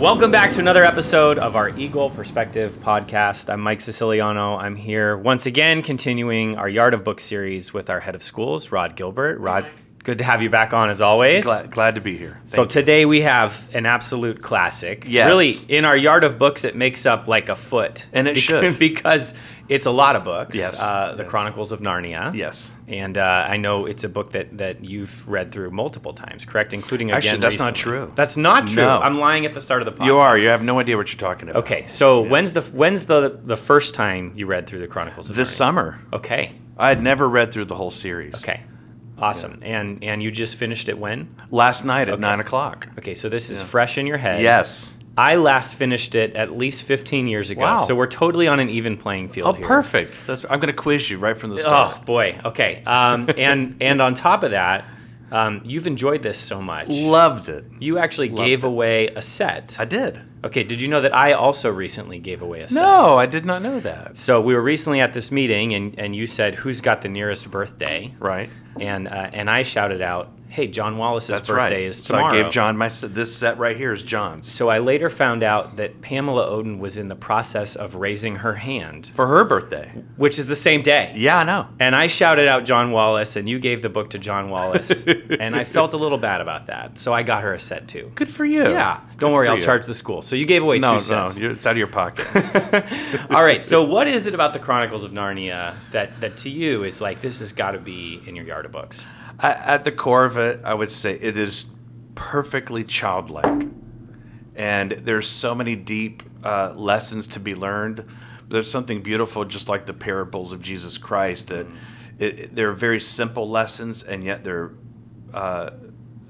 Welcome back to another episode of our Eagle Perspective podcast. I'm Mike Siciliano. I'm here once again continuing our Yard of Book series with our head of schools, Rod Gilbert. Rod, good to have you back on as always. Glad, glad to be here. So you. today we have an absolute classic. Yes. Really, in our yard of books, it makes up like a foot. And it Bec- should. because it's a lot of books. Yes, Uh, the yes. Chronicles of Narnia. Yes. And uh, I know it's a book that, that you've read through multiple times, correct? Including again. Actually, that's not true. That's not true. No. I'm lying at the start of the podcast. you are. You have no idea what you're talking about. Okay, so when's the when's the the first time you read through the Chronicles of This Narnia? summer, Okay. I had never read through the whole series. Okay. Awesome. And and you just finished it when? Last night at Okay. nine o'clock. Okay, so this is fresh in your head. Yes. I last finished it at least 15 years ago. Wow. So we're totally on an even playing field Oh, here. perfect. That's, I'm going to quiz you right from the start. Oh boy. Okay. Um, and and on top of that, um, you've enjoyed this so much. Loved it. you actually gave it. away a set. I did. Okay. Did you know that I also recently gave away a set? No, I did not know that. So we were recently at this meeting, and, and you said, "Who's got the nearest birthday?" Right. And uh, and I shouted out, "Hey, John Wallace's That's birthday right. is so. I gave John my this set right here is John's So I later found out that Pamela Odin was in the process of raising her hand, for her birthday. which is the same day. Yeah, I know. And I shouted out John Wallace, and you gave the book to John Wallace, and I felt a little bad about that. So I got her a set too. Good for you. Yeah, Good don't worry, I'll you. charge the school. So you gave away No, two sets. you're- it's out of your pocket. All right. So what is it about the Chronicles of Narnia that that to you is like this has got to be in your yard of books? At the core of it, I would say it is perfectly childlike, and there's so many deep uh, lessons to be learned. There's something beautiful, just like the parables of Jesus Christ. That it, it- they're very simple lessons, and yet they're uh,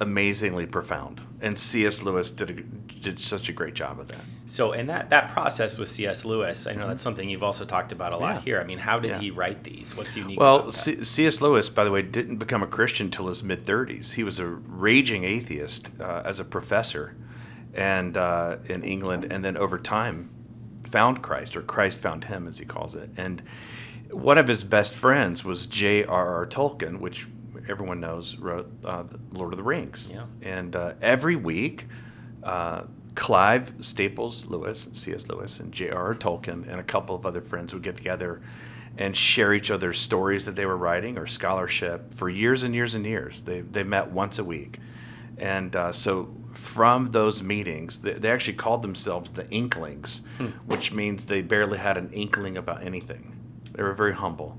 amazingly profound. And C.S. Lewis did a, did such a great job of that. So, and that that process with C.S. Lewis, I know that's something you've also talked about a lot Yeah. here. I mean, how did Yeah. he write these? What's unique? Well? C- C.S. Lewis, by the way, didn't become a Christian till his mid 30s. He was a raging atheist uh, as a professor, and uh, in England, and then over time, found Christ, or Christ found him, as he calls it. And one of his best friends was J.R.R. Tolkien, which everyone knows wrote uh, Lord of the Rings. Yeah. And uh, every week, uh, Clive Staples Lewis, C.S. Lewis, and J.R.R. Tolkien, and a couple of other friends would get together and share each other's stories that they were writing or scholarship for years and years and years. They, they met once a week. And uh, so from those meetings, they, they actually called themselves the Inklings, which means they barely had an inkling about anything. They were very humble.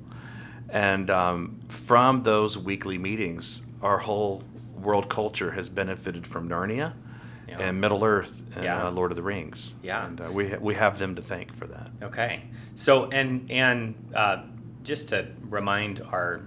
And um, from those weekly meetings, our whole world culture has benefited from Narnia Yeah. and Middle Earth and Yeah. uh, Lord of the Rings. Yeah. And uh, we, ha- we have them to thank for that. Okay. So and and uh, just to remind our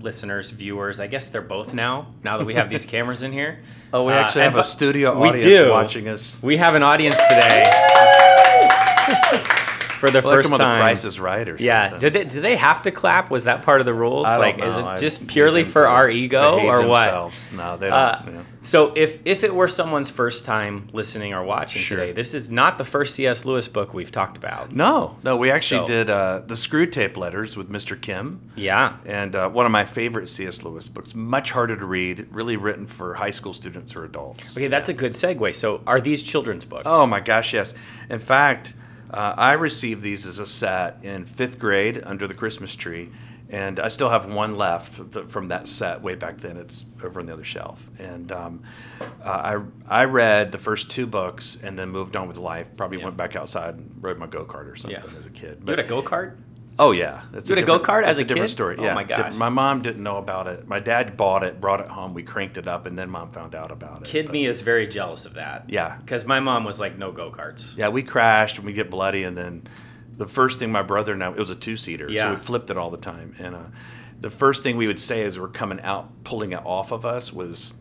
listeners, viewers, I guess they're both now. Now that we have these cameras in here. Oh, we Uh, actually and have a bu- studio we audience do. watching us. We have an audience today. For the Like first time. the Price is Right or Yeah. something. Did they do they have to clap? Was that part of the rules? I like know. is it just leave purely for our ego or what? No, they don't. Uh, know. So if if it were someone's first time listening or watching Sure. today, this is not the first C.S. Lewis book we've talked about. No, no, we actually So- did uh, the Screwtape Letters with Mr. Kim, Yeah. and uh, one of my favorite C.S. Lewis books. Much harder to read, really written for high school students or adults. Okay, that's a good segue. So are these children's books? Oh my gosh, yes. In fact, uh, I received these as a set in fifth grade under the Christmas tree, and I still have one left th- from that set way back then. It's over on the other shelf. And um, uh, I I read the first two books and then moved on with life. Probably Yeah. went back outside and rode my go kart or something Yeah. as a kid. You had a go kart? Oh yeah, that's You had a different- go-kart as that's a different kid? story. Oh, yeah, my gosh. My mom didn't know about it. My dad bought it, brought it home. We cranked it up, and then mom found out about it. Kid But- me is very jealous of that. Yeah. Because my mom was like, no go karts. Yeah, we crashed and we get bloody, and then the first thing my brother and I, it was a two seater, Yeah. so we flipped it all the time. And uh, the first thing we would say as we're coming out, pulling it off of us, was,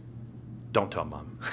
"Don't tell mom."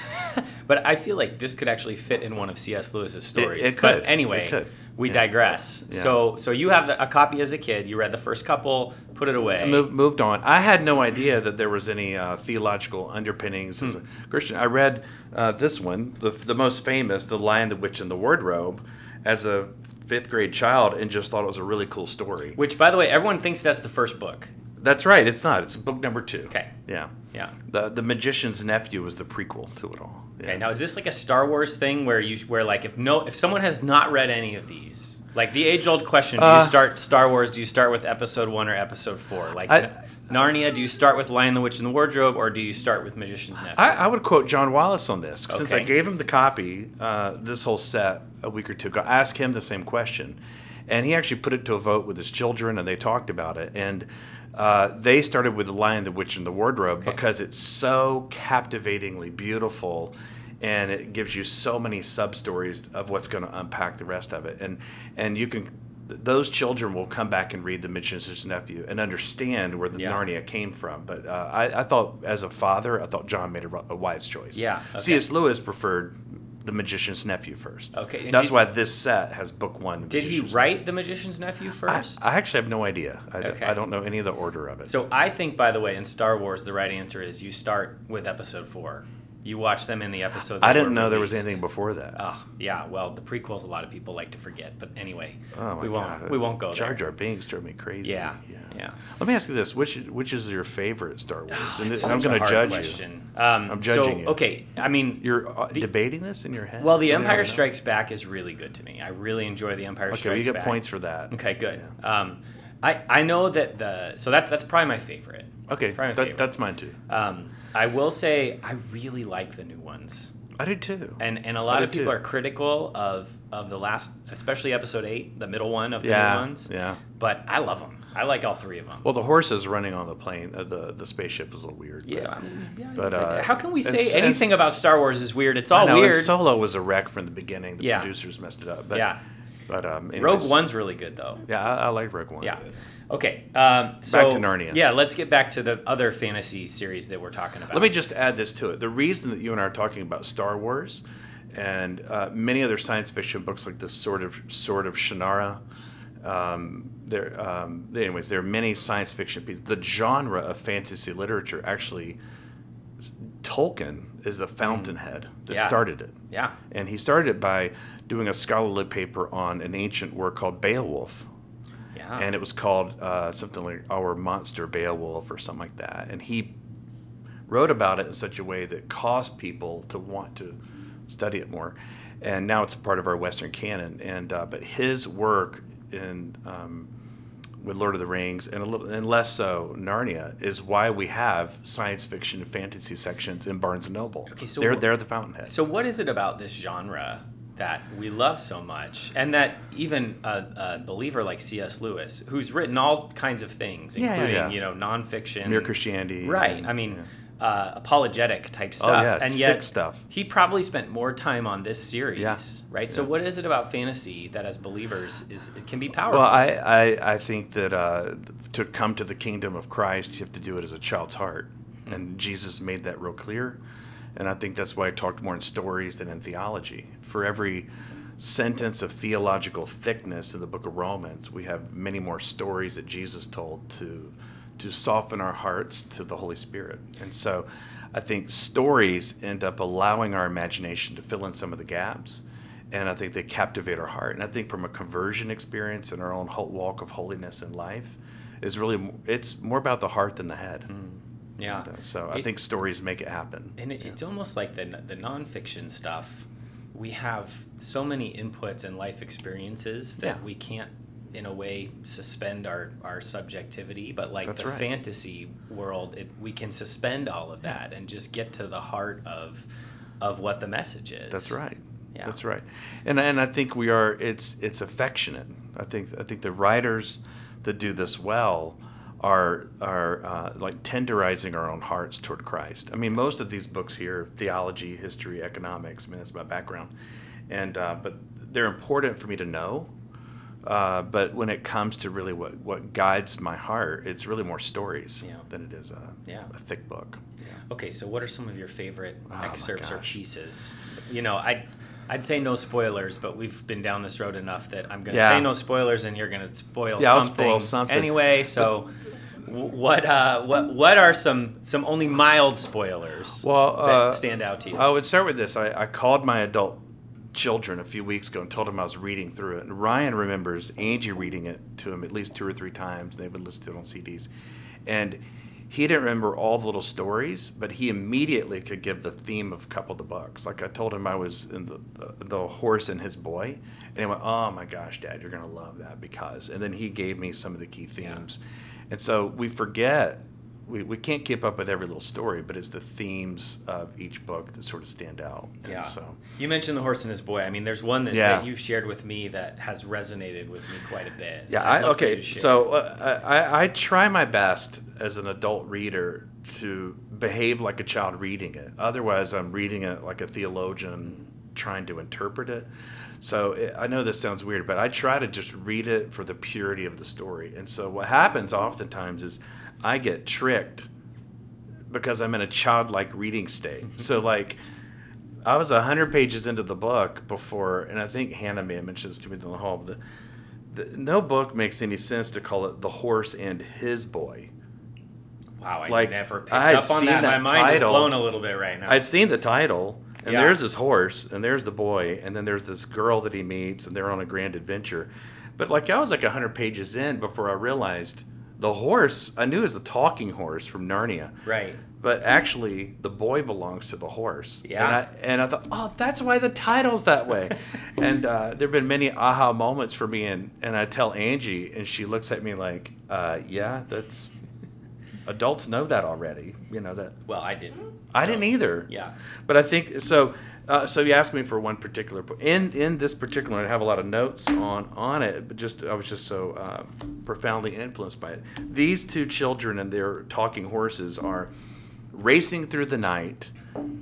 But I feel like this could actually fit in one of C.S. Lewis's stories. it But could. anyway, It could. we Yeah. digress. Yeah. So, so you have a copy as a kid. You read the first couple, put it away. I moved, on. I had no idea that there was any uh, theological underpinnings as a Hmm. Christian. I read uh, this one, the, the most famous, "The Lion, the Witch, and the Wardrobe," as a fifth grade child, and just thought it was a really cool story. Which, by the way, everyone thinks that's the first book. That's right. It's not. It's book number two. Okay. Yeah. Yeah. The the magician's nephew was the prequel to it all. Yeah. Okay. Now, is this like a Star Wars thing where you where like if no if someone has not read any of these, like the age old question, do Uh, you start Star Wars? Do you start with Episode One or Episode Four? Like I- Narnia, do you start with Lion, the Witch, and the Wardrobe, or do you start with Magician's Nephew? I, I would quote John Wallace on this since I gave him the copy, uh, this whole set a week or two ago. I asked him the same question, and he actually put it to a vote with his children, and they talked about it. And uh, they started with the Lion, the Witch, and the Wardrobe Okay. because it's so captivatingly beautiful, and it gives you so many sub stories of what's going to unpack the rest of it. And and you can. Those children will come back and read The Magician's Nephew and understand where the Yeah. Narnia came from. But uh, I, I thought, as a father, I thought John made a, a wise choice. Yeah, okay. C.S. Lewis preferred The Magician's Nephew first. Okay, That's did- why this set has book one. Did he Magician's write The Magician's Nephew Nephew. I, first? I actually have no idea. I, Okay. I don't know any of the order of it. so I think, by the way, in Star Wars, the right answer is you start with Episode Four. You watch them in the episode. I didn't know there was anything before that. Oh, yeah. Well, the prequels a lot of people like to forget, but anyway, oh we won't God. we won't go Jar. Jar Binks drove me crazy. Yeah, yeah. Let me ask you this: which which is your favorite Star Wars? and It's this- I'm going to hard judge question. Um, I'm judging so, you. Okay, I mean, you. You're uh, The- debating this in your head. well, The I mean, I Empire. Strikes Back is really good to me. I really enjoy The Empire Strikes Back. Okay, you get points for that. Okay, good. Um, I I know that the so that's that's probably my favorite. Okay, my that, favorite. that's mine too. Um, I will say I really like the new ones. I did too. And and a lot of people too. are critical of of the last, especially episode eight, the middle one of the yeah, new ones. yeah. But I love them. I like all three of them. Well, the horses running on the plane, uh, the the spaceship was a little weird. yeah, but- I mean, yeah, but, uh, how can we say s- anything about Star Wars is weird? It's all I know, weird. Solo was a wreck from the beginning. The Yeah. producers messed it up. But, Yeah. But um, Rogue. One's really good though. Yeah, I, I like Rogue One. Yeah. Okay. Um, so to Narnia. Yeah, let's get back to the other fantasy series that we're talking about. Let me just add this to it. The reason that you and I are talking about Star Wars and uh, many other science fiction books like the Sword of Sword of Shannara, um, there. Um, anyways, there are many science fiction pieces. The genre of fantasy literature actually, Tolkien is the fountainhead that. Yeah. started it. Yeah. And he started it by doing a scholarly paper on an ancient work called Beowulf. Yeah. And it was called uh, something like Our Monster Beowulf or something like that. And he wrote about it in such a way that caused people to want to study it more. And now it's a part of our Western canon. And uh, but his work in um, with Lord of the Rings and a little and less so Narnia is why we have science fiction and fantasy sections in Barnes and Noble. Okay, so they're they're the fountainhead. So, what is it about this genre that we love so much, and that even a, a believer like C.S. Lewis, who's written all kinds of things, Yeah, yeah, including yeah. you know nonfiction, Mere Christianity, right? and- I mean, yeah. Uh, apologetic type stuff, yeah, and yet stuff. He probably spent more time on this series, Yeah. right? So, Yeah. what is it about fantasy that, as believers, is it can be powerful? Well, I, I, I think that uh, to come to the kingdom of Christ, you have to do it as a child's heart. And Jesus made that real clear. And I think that's why I talked more in stories than in theology. For every sentence of theological thickness in the book of Romans, we have many more stories that Jesus told to, to soften our hearts to the Holy Spirit. And so I think stories end up allowing our imagination to fill in some of the gaps and I think they captivate our heart. And I think from a conversion experience and our own walk of holiness in life, is really it's more about the heart than the head. Hmm. yeah. So I It- think stories make it happen. And it, it's almost like the the nonfiction stuff. We have so many inputs and life experiences that Yeah. we can't, in a way, suspend our, our subjectivity. But like That's the right. fantasy world, it, we can suspend all of that and just get to the heart of of what the message is. That's right. Yeah. That's right. And and I think we are it's it's affectionate. I think I think the writers that do this well are are uh, like tenderizing our own hearts toward Christ. I mean, most of these books here, theology, history, economics. I mean, that's my background, and uh, but they're important for me to know. Uh, but when it comes to really what, what guides my heart, it's really more stories Yeah. than it is a, Yeah. a thick book. Okay, so what are some of your favorite Oh excerpts or pieces? You know, I. I'd say no spoilers, but we've been down this road enough that I'm going to Yeah. say no spoilers, and you're going to spoil Yeah, something, spoil something. anyway. So, what uh, what what are some some only mild spoilers Well, that uh, stand out to you? I would start with this. I, I called my adult children a few weeks ago and told them I was reading through it. And Ryan remembers Angie reading it to him at least two or three times. And they would listen to it on CDs. and he didn't remember all the little stories, but he immediately could give the theme of couple of the books. Like I told him I was in the, the, the horse and his boy, and he went, "Oh my gosh, Dad, you're gonna love that because." And then he gave me some of the key themes, and so we forget. We, we can't keep up with every little story, but it's the themes of each book that sort of stand out. And Yeah. So You mentioned the horse and his boy. I mean, there's one that, Yeah. that you've shared with me that has resonated with me quite a bit. Yeah, I, love for you okay. So uh, I, I try my best as an adult reader to behave like a child reading it. Otherwise, I'm reading it like a theologian trying to interpret it. So it, I know this sounds weird, but I try to just read it for the purity of the story. And so what happens oftentimes is I get tricked because I'm in a childlike reading state. so like. I was hundred pages into the book before, and I think Hannah may have mentioned this to me in the hall. The, the, no book makes any sense to call it "The Horse and His Boy." wow, I like, never picked I had up on that. My that mind is blown a little bit right now. I'd seen the title, and Yeah. there's this horse, and there's the boy, and then there's this girl that he meets, and they're on a grand adventure. But like I was like hundred pages in before I realized the horse. I knew was the talking horse from Narnia. right. But actually, the boy belongs to the horse. Yeah. And I, and I thought, oh, that's why the title's that way. and uh, there have been many aha moments for me. And, and I tell Angie, and she looks at me like, uh, yeah, that's. Adults know that already. You know that. Well, I didn't. I So, didn't either. Yeah. But I think so. Uh, so you asked me for one particular in in this particular. I have a lot of notes on on it, but just I was just so uh, profoundly influenced by it. These two children and their talking horses are racing through the night.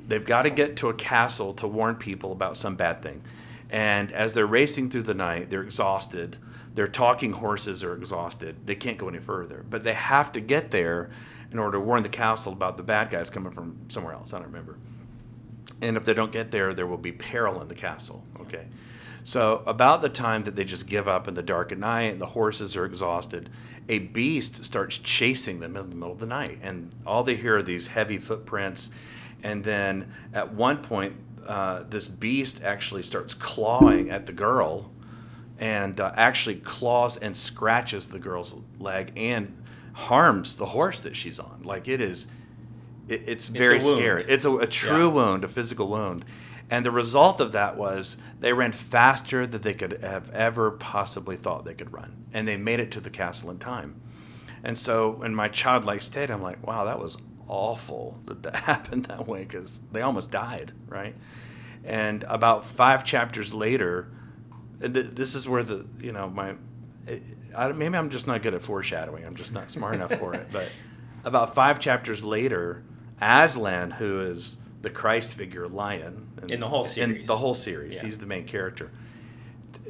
They've got to get to a castle to warn people about some bad thing, and as they're racing through the night, they're exhausted. Their talking horses are exhausted. They can't go any further, but they have to get there in order to warn the castle about the bad guys coming from somewhere else. I don't remember. And if they don't get there, there will be peril in the castle. Okay. So, about the time that they just give up in the dark at night and the horses are exhausted, a beast starts chasing them in the middle of the night. And all they hear are these heavy footprints. And then at one point, uh, this beast actually starts clawing at the girl and uh, actually claws and scratches the girl's leg and harms the horse that she's on. Like it is, it, it's very wound. scary. It's a, a true Yeah. wound, a physical wound. And the result of that was they ran faster than they could have ever possibly thought they could run. And they made it to the castle in time. And so, in my childlike state, I'm like, wow, that was awful that that happened that way because they almost died, right? And about five chapters later, th- this is where the, you know, my, eh, I, maybe I'm just not good at foreshadowing. I'm just not smart enough for it. But about five chapters later, Aslan, who is the Christ figure lion In the whole in series. the whole series, Yeah. he's the main character.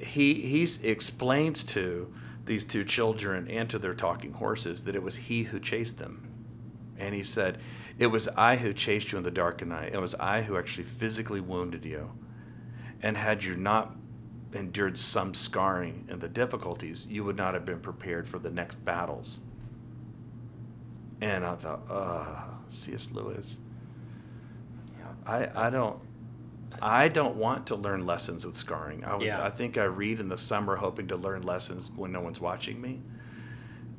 He he's explains to these two children and to their talking horses that it was he who chased them, and he said, "It was I who chased you in the dark night. It was I who actually physically wounded you, and had you not." Endured some scarring and the difficulties, you would not have been prepared for the next battles. And I thought, uh, C.S. Lewis, Yeah. I, I don't I don't want to learn lessons with scarring. I, would, Yeah. I think I read in the summer hoping to learn lessons when no one's watching me.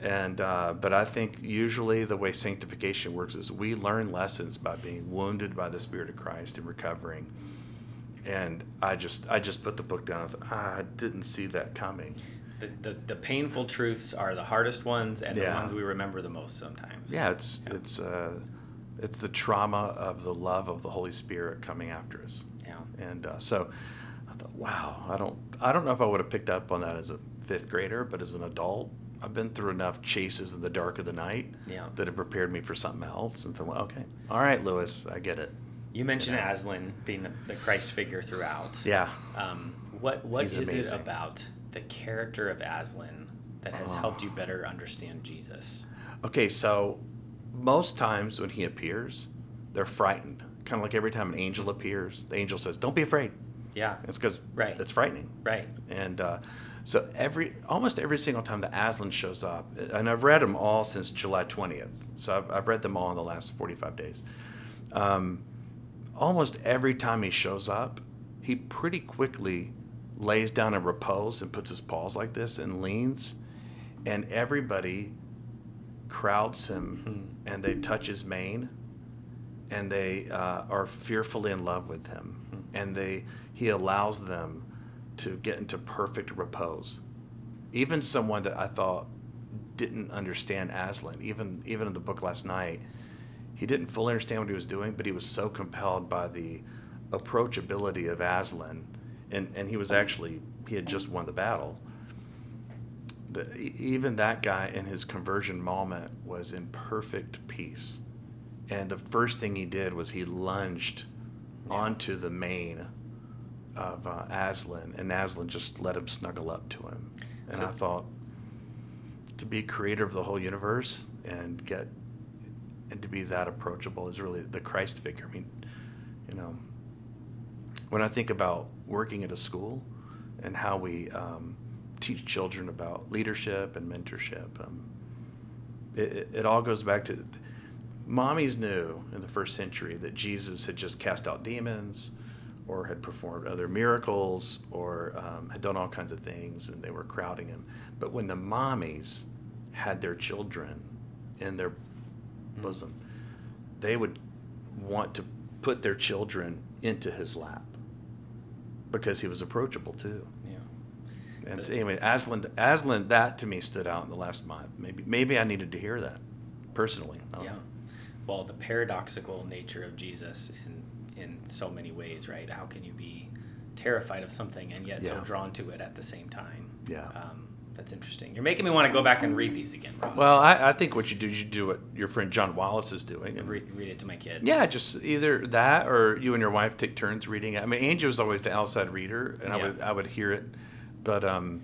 And uh, but I think usually the way sanctification works is we learn lessons by being wounded by the Spirit of Christ and recovering. And I just I just put the book down. I thought, ah, I didn't see that coming. The, the, the painful truths are the hardest ones and the ones we remember the most sometimes. Yeah, it's Yeah. it's uh, it's the trauma of the love of the Holy Spirit coming after us. Yeah. And uh, so I thought, wow, I don't, I don't know if I would have picked up on that as a fifth grader, but as an adult, I've been through enough chases in the dark of the night Yeah. that have prepared me for something else. And thought, well, okay, all right, Lewis, I get it. You mentioned Aslan being the, Christ figure throughout. Yeah. Um, what what He's is it about the character of Aslan that has Oh. helped you better understand Jesus? Okay, so most times when he appears, they're frightened. Kind of like every time an angel appears, the angel says, "Don't be afraid." Yeah. It's because Right. it's frightening. Right. And uh, so every almost every single time the Aslan shows up, and I've read them all since July 20th. So I've, I've read them all in the last 45 days. Um, almost every time he shows up, he pretty quickly lays down in repose and puts his paws like this and leans, and everybody crowds him and they touch his mane and they uh, are fearfully in love with him. And they he allows them to get into perfect repose. Even someone that i thought didn't understand aslan even even in the book last night he didn't fully understand what he was doing but he was so compelled by the approachability of aslan and and he was actually he had just won the battle the, even that guy in his conversion moment was in perfect peace. And the first thing he did was he lunged onto the mane of uh, Aslan, and Aslan just let him snuggle up to him. And So- I thought, to be creator of the whole universe and get and to be that approachable is really the Christ figure. I mean, you know, when I think about working at a school and how we um, teach children about leadership and mentorship, um, it, it, all goes back to mommies knew in the first century that Jesus had just cast out demons or had performed other miracles or um, had done all kinds of things and they were crowding him. But when the mommies had their children in their bosom, they would want to put their children into his lap because he was approachable too. Yeah. And so anyway, Aslan, Aslan, that to me stood out in the last month. Maybe, maybe I needed to hear that personally. Yeah. know. Well, the paradoxical nature of Jesus in in so many ways, right? How can you be terrified of something and yet so drawn to it at the same time? Yeah. Um, that's interesting. You're making me want to go back and read these again, Rob. Well, I, I think what you do, you do what your friend John Wallace is doing. And read, read it to my kids. yeah, just either that or you and your wife take turns reading it. I mean, Angie was always the outside reader, and I would I would hear it, but um,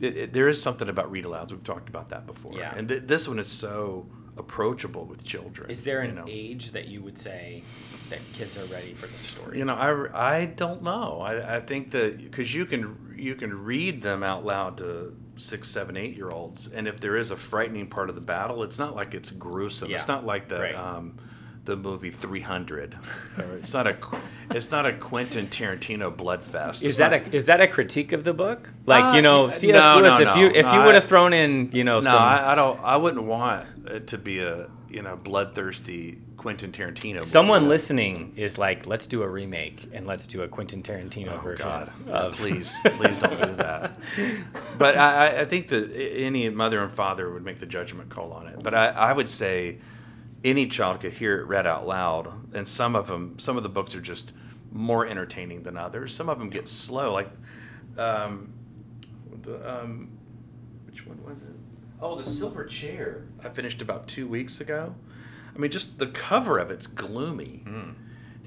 it, it, there is something about read alouds. We've talked about that before. Yeah. And th- this one is so approachable with children. Is there an you know? age that you would say that kids are ready for the story? You know, I, I don't know. I, I think that because you can you can read them out loud to six, seven, eight year olds, and if there is a frightening part of the battle, it's not like it's gruesome. It's not like the Right. um, the movie Three Hundred. it's not a it's not a Quentin Tarantino bloodfest. Is It's that not- a is that a critique of the book? Like Uh, you know, C.S. no, Lewis. no, if you if No, you would have thrown in, you know, no, some I, I don't. I wouldn't want it to be a you know bloodthirsty Quentin Tarantino. movie. someone listening is like, let's do a remake and let's do a Quentin Tarantino Oh version God! of please, please don't do that. But I, I- I think that any mother and father would make the judgment call on it. But I, I would say any child could hear it read out loud, and some of them, some of the books are just more entertaining than others. Some of them get slow, like um, the um, which one was it? Oh, the Silver Chair. I finished about two weeks ago. I mean, just the cover of it's gloomy. And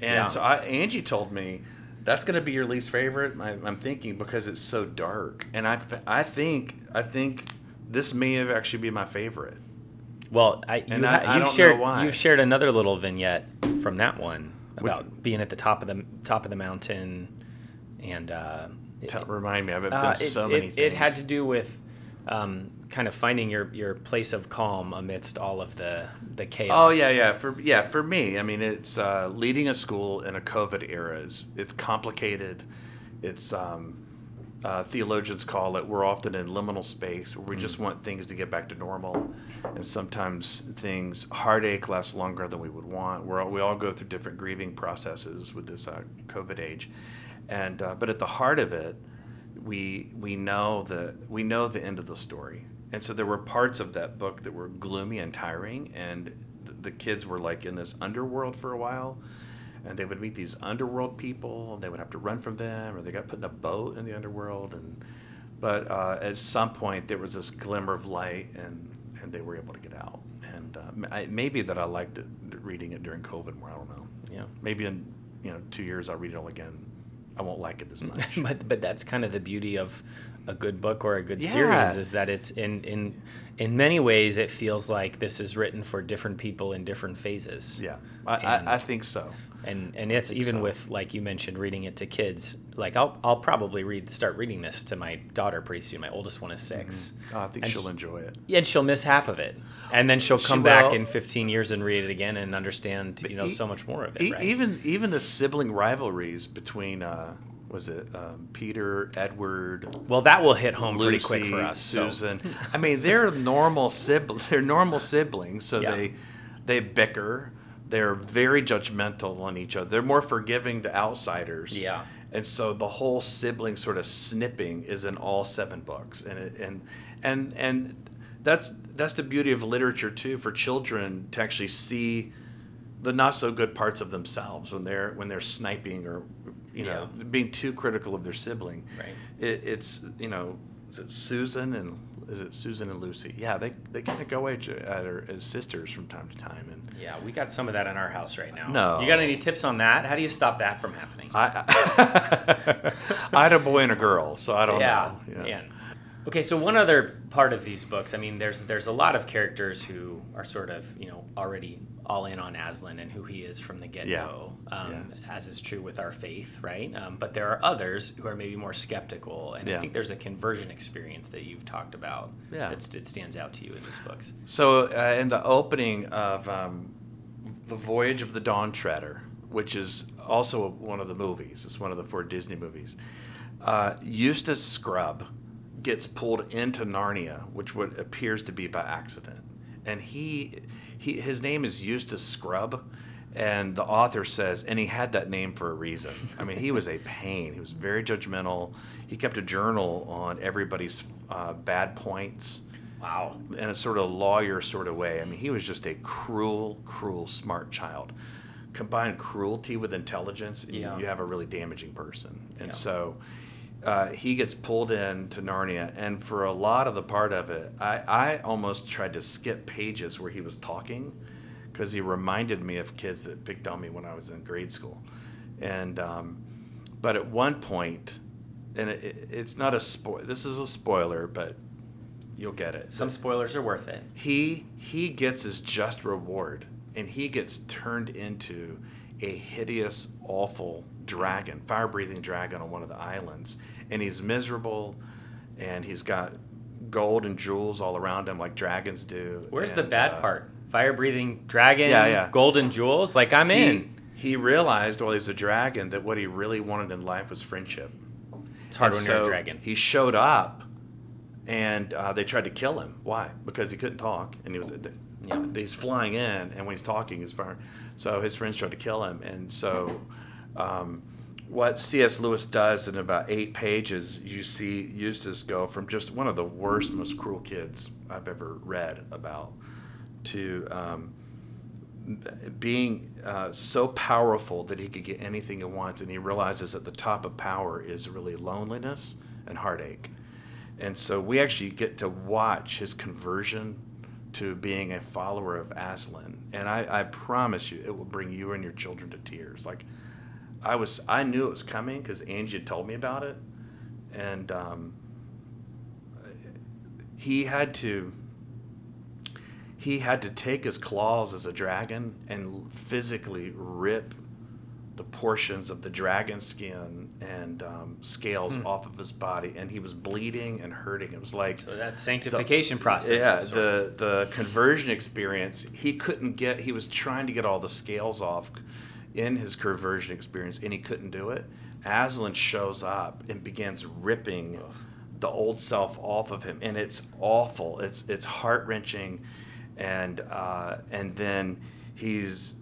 Yeah. so I, Angie told me that's going to be your least favorite. I, I'm thinking because it's so dark, and I, I think I think this may have actually be my favorite. Well, I, you And ha- I- I you've don't know shared why. you've shared another little vignette from that one about being at the top of the top of the mountain, and uh, it- remind me, I've done uh, so it, many it, things. it had to do with um, kind of finding your, your place of calm amidst all of the the chaos. Oh yeah, yeah. For yeah, for me, I mean, it's uh, leading a school in a COVID era. Is it's complicated. It's um, uh, theologians call it. We're often in liminal space where we just want things to get back to normal, and sometimes things heartache lasts longer than we would want. We're all, we all go through different grieving processes with this uh, COVID age, and uh, but at the heart of it, we we know the we know the end of the story and so there were parts of that book that were gloomy and tiring and th- the kids were like in this underworld for a while and they would meet these underworld people and they would have to run from them or they got put in a boat in the underworld and but uh, at some point there was this glimmer of light and and they were able to get out. And uh, I, maybe that i liked it, reading it during covid more i don't know. Yeah. maybe in you know two years i'll read it all again. I won't like it as much. But but that's kind of the beauty of a good book or a good Yeah. series is that it's in in in many ways it feels like this is written for different people in different phases. Yeah, I, And- I, I think so. and and it's even so. with like you mentioned reading it to kids like i'll i'll probably read start reading this to my daughter pretty soon my oldest one is 6 Oh, I think And she'll sh- enjoy it. yeah, and she'll miss half of it and then she'll She come back will. in 15 years and read it again and understand you know e- so much more of it E- right? Even even the sibling rivalries between uh, was it um, Peter, Edward, Well, that will hit home Lucy, pretty quick for us. so- Susan. I mean, they're normal sibling. They're normal siblings, so Yeah. they they bicker. They're very judgmental on each other. They're more forgiving to outsiders. Yeah. And so the whole sibling sort of snipping is in all seven books, and it, and and and that's that's the beauty of literature too for children to actually see the not so good parts of themselves when they're when they're sniping or you know Yeah. being too critical of their sibling. Right. It, it's you know Susan and is it Susan and Lucy? Yeah, they they kind of go at, at her as sisters from time to time, and Yeah, we got some of that in our house right now. No. You got any tips on that? How do you stop that from happening? I I had a boy and a girl, so I don't yeah, know. yeah. Okay, so one other part of these books, I mean, there's there's a lot of characters who are sort of you know already all in on Aslan and who he is from the get go, um, as is true with our faith, right? Um, but there are others who are maybe more skeptical, and I think there's a conversion experience that you've talked about Yeah. that st- stands out to you in these books. So uh, in the opening of um, the Voyage of the Dawn Treader, which is also one of the movies, it's one of the four Disney movies. Uh, Eustace Scrubb gets pulled into Narnia, which what appears to be by accident, and he, he his name is Eustace Scrubb. And the author says, and he had that name for a reason. I mean, he was a pain. He was very judgmental. He kept a journal on everybody's uh, bad points Wow. in a sort of lawyer sort of way. I mean, he was just a cruel, cruel, smart child. Combine cruelty with intelligence, Yeah. you have a really damaging person. And Yeah. so uh, he gets pulled in to Narnia, and for a lot of the part of it, I, I almost tried to skip pages where he was talking because he reminded me of kids that picked on me when I was in grade school. And um, but at one point, and it, it, it's not a spoil. This is a spoiler, but you'll get it Some spoilers are worth it. he he gets his just reward and he gets turned into a hideous awful dragon fire breathing dragon on one of the islands and he's miserable and he's got gold and jewels all around him like dragons do Where's the bad uh, part? Fire breathing dragon, Yeah, yeah. golden jewels. Like I'm he, in. he realized while he was a dragon that what he really wanted in life was friendship It's hard And when you're a dragon. He showed up, and uh, they tried to kill him. Why? Because he couldn't talk, and he was Yeah. he's flying in, and when he's talking, he's firing. So his friends tried to kill him, and so um, what C.S. Lewis does in about eight pages, you see Eustace go from just one of the worst, most cruel kids I've ever read about to um, being uh, so powerful that he could get anything he wants, and he realizes at the top of power is really loneliness and heartache. And so we actually get to watch his conversion to being a follower of Aslan, and I, I promise you, it will bring you and your children to tears. Like I was, I knew it was coming because Angie had told me about it, and um, he had to he had to take his claws as a dragon and physically rip the portions of the dragon skin and um, scales off of his body, and he was bleeding and hurting. It was like So that sanctification process. yeah, the the conversion experience. He couldn't get. He was trying to get all the scales off in his conversion experience, and he couldn't do it. Aslan shows up and begins ripping the old self off of him, and it's awful. It's it's heart wrenching, and uh, and then he's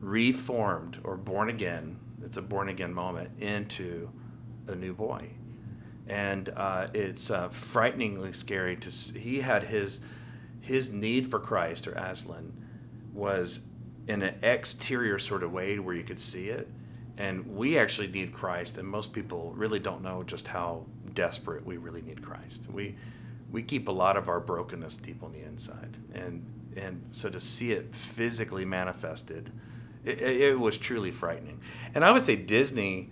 reformed or born again. It's a born again moment into a new boy and uh, it's uh, frighteningly scary to see. He had his his need for Christ or Aslan was in an exterior sort of way where you could see it, and we actually need Christ, and most people really don't know just how desperate we really need Christ. We we keep a lot of our brokenness deep on the inside, and and so to see it physically manifested, it, it was truly frightening. And I would say Disney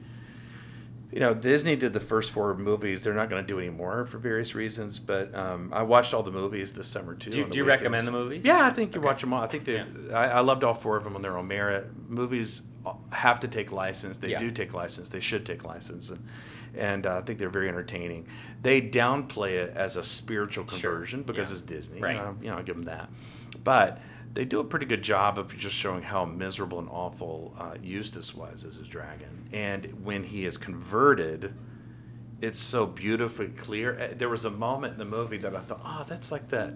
you know, Disney did the first four movies. They're not going to do any more for various reasons. But um, I watched all the movies this summer too. Do you- do you recommend the movies? Yeah, I think you Okay. watch them all. I think they. Yeah. I, I loved all four of them on their own merit. Movies have to take license. They Yeah. do take license. They should take license, and and uh, I think they're very entertaining. They downplay it as a spiritual Sure. conversion because Yeah. it's Disney. Right. You know, you know, I'll give them that. But they do a pretty good job of just showing how miserable and awful uh, Eustace was as his dragon. And when he is converted, it's so beautifully clear. Uh, There was a moment in the movie that I thought, oh, that's like that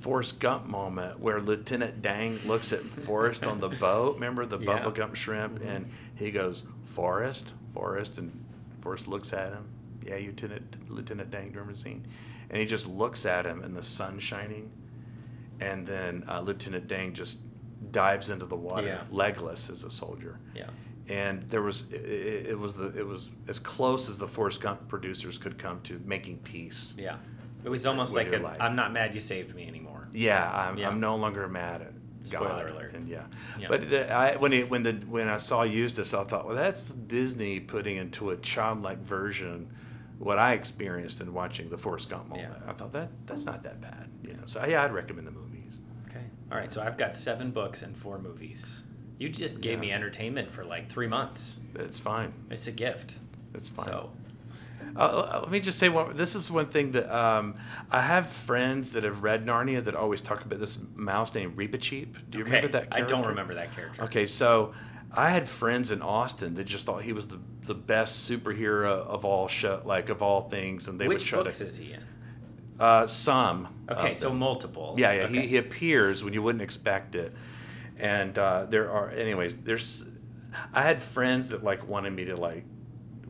Forrest Gump moment where Lieutenant Dan looks at Forrest on the boat. Remember the Yeah. bubblegum shrimp? Mm-hmm. And he goes, Forrest, Forrest. And Forrest looks at him. Yeah, Lieutenant, Lieutenant Dan, do remember the scene? And he just looks at him and the sun shining. And then uh, Lieutenant Dan just dives into the water, Yeah. legless as a soldier Yeah. and there was it, it was the it was as close as the Forrest Gump producers could come to making peace. Yeah. It was almost like a. I'm not mad you saved me anymore. Yeah, I'm, Yeah. I'm no longer mad at Spoiler God. alert. And yeah, Yeah. but I, when it when the when I saw Eustace, I thought, well, that's Disney putting into a childlike version what I experienced in watching the Forrest Gump moment. Yeah. I thought that that's not that bad, you know. So yeah, I'd recommend the movies. All right. So I've got seven books and four movies. You just gave Yeah. me entertainment for like three months. It's fine. It's a gift. It's fine. So, Uh, let me just say one. This is one thing that um, I have friends that have read Narnia that always talk about this mouse named Reepicheep. Do you okay. remember that? Character? I don't remember that character. Okay, so I had friends in Austin that just thought he was the, the best superhero of all show, like of all things, and they Which would try books to is he in? Uh, some. Okay, of so them. multiple. yeah, yeah, Okay. he, he appears when you wouldn't expect it, and uh, there are anyways. There's I had friends that like wanted me to like.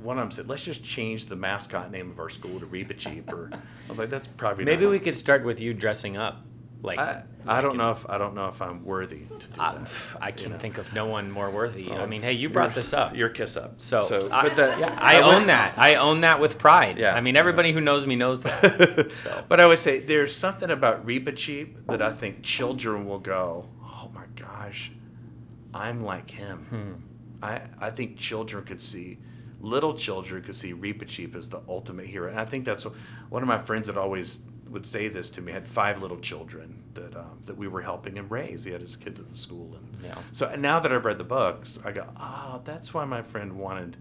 One of them said, "Let's just change the mascot name of our school to Reepicheep." Or I was like, "That's probably Maybe not we could start with you dressing up. Like, I, I don't know if I don't know if I'm worthy to do uh, I, that. I can know. think of no one more worthy. I Oh, mean, hey, you brought Your- this up. Your kiss up. So, so I, but that, yeah, I, would- own that. I own that with pride. Yeah. I mean, everybody who knows me knows that. So. But I would say there's something about Reba Reepicheep that I think children will go, oh my gosh, I'm like him. Hmm. I, I think children could see, little children could see Reepicheep as the ultimate hero. And I think that's one of my friends that always would say this to me had five little children that um, that we were helping him raise. He had his kids at the school, and Yeah. so now that I've read the books, I go, oh, that's why my friend wanted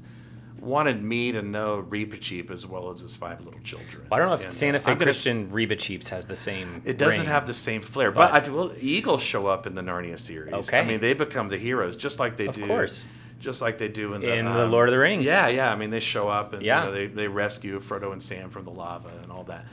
wanted me to know Reepicheep as well as his five little children. I don't know if And, uh, Santa Fe gonna s- Christian Reepicheeps has the same. it doesn't ring. have the same flair, but, But- I will. Eagles show up in the Narnia series. Okay. I mean they become the heroes just like they Of do. course. Just like they do in the, In the um, Lord of the Rings. Yeah, yeah. I mean they show up and you know, they they rescue Frodo and Sam from the lava and all that.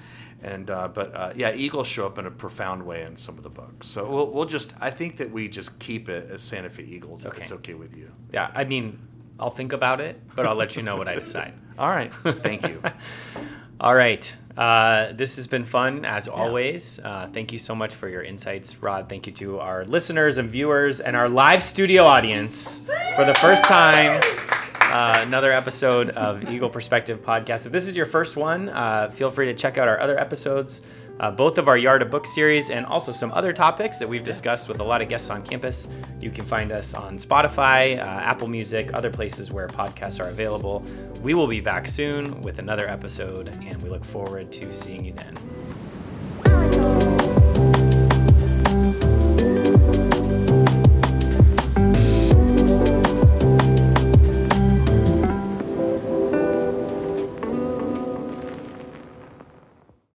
And uh, but uh, yeah, Eagles show up in a profound way in some of the books. So we'll, we'll just I think that we just keep it as Santa Fe Eagles if Okay. it's okay with you. Yeah, I mean, I'll think about it, but I'll let you know what I decide. All right, thank you. All right. Uh, this has been fun as always. Uh, thank you so much for your insights, Rod. Thank you to our listeners and viewers and our live studio audience for the first time. Uh, another episode of Eagle Perspective podcast. If this is your first one, uh, feel free to check out our other episodes, uh, both of our Yard of Book series, and also some other topics that we've discussed with a lot of guests on campus. You can find us on Spotify, uh, Apple Music, other places where podcasts are available. We will be back soon with another episode, and we look forward to seeing you then.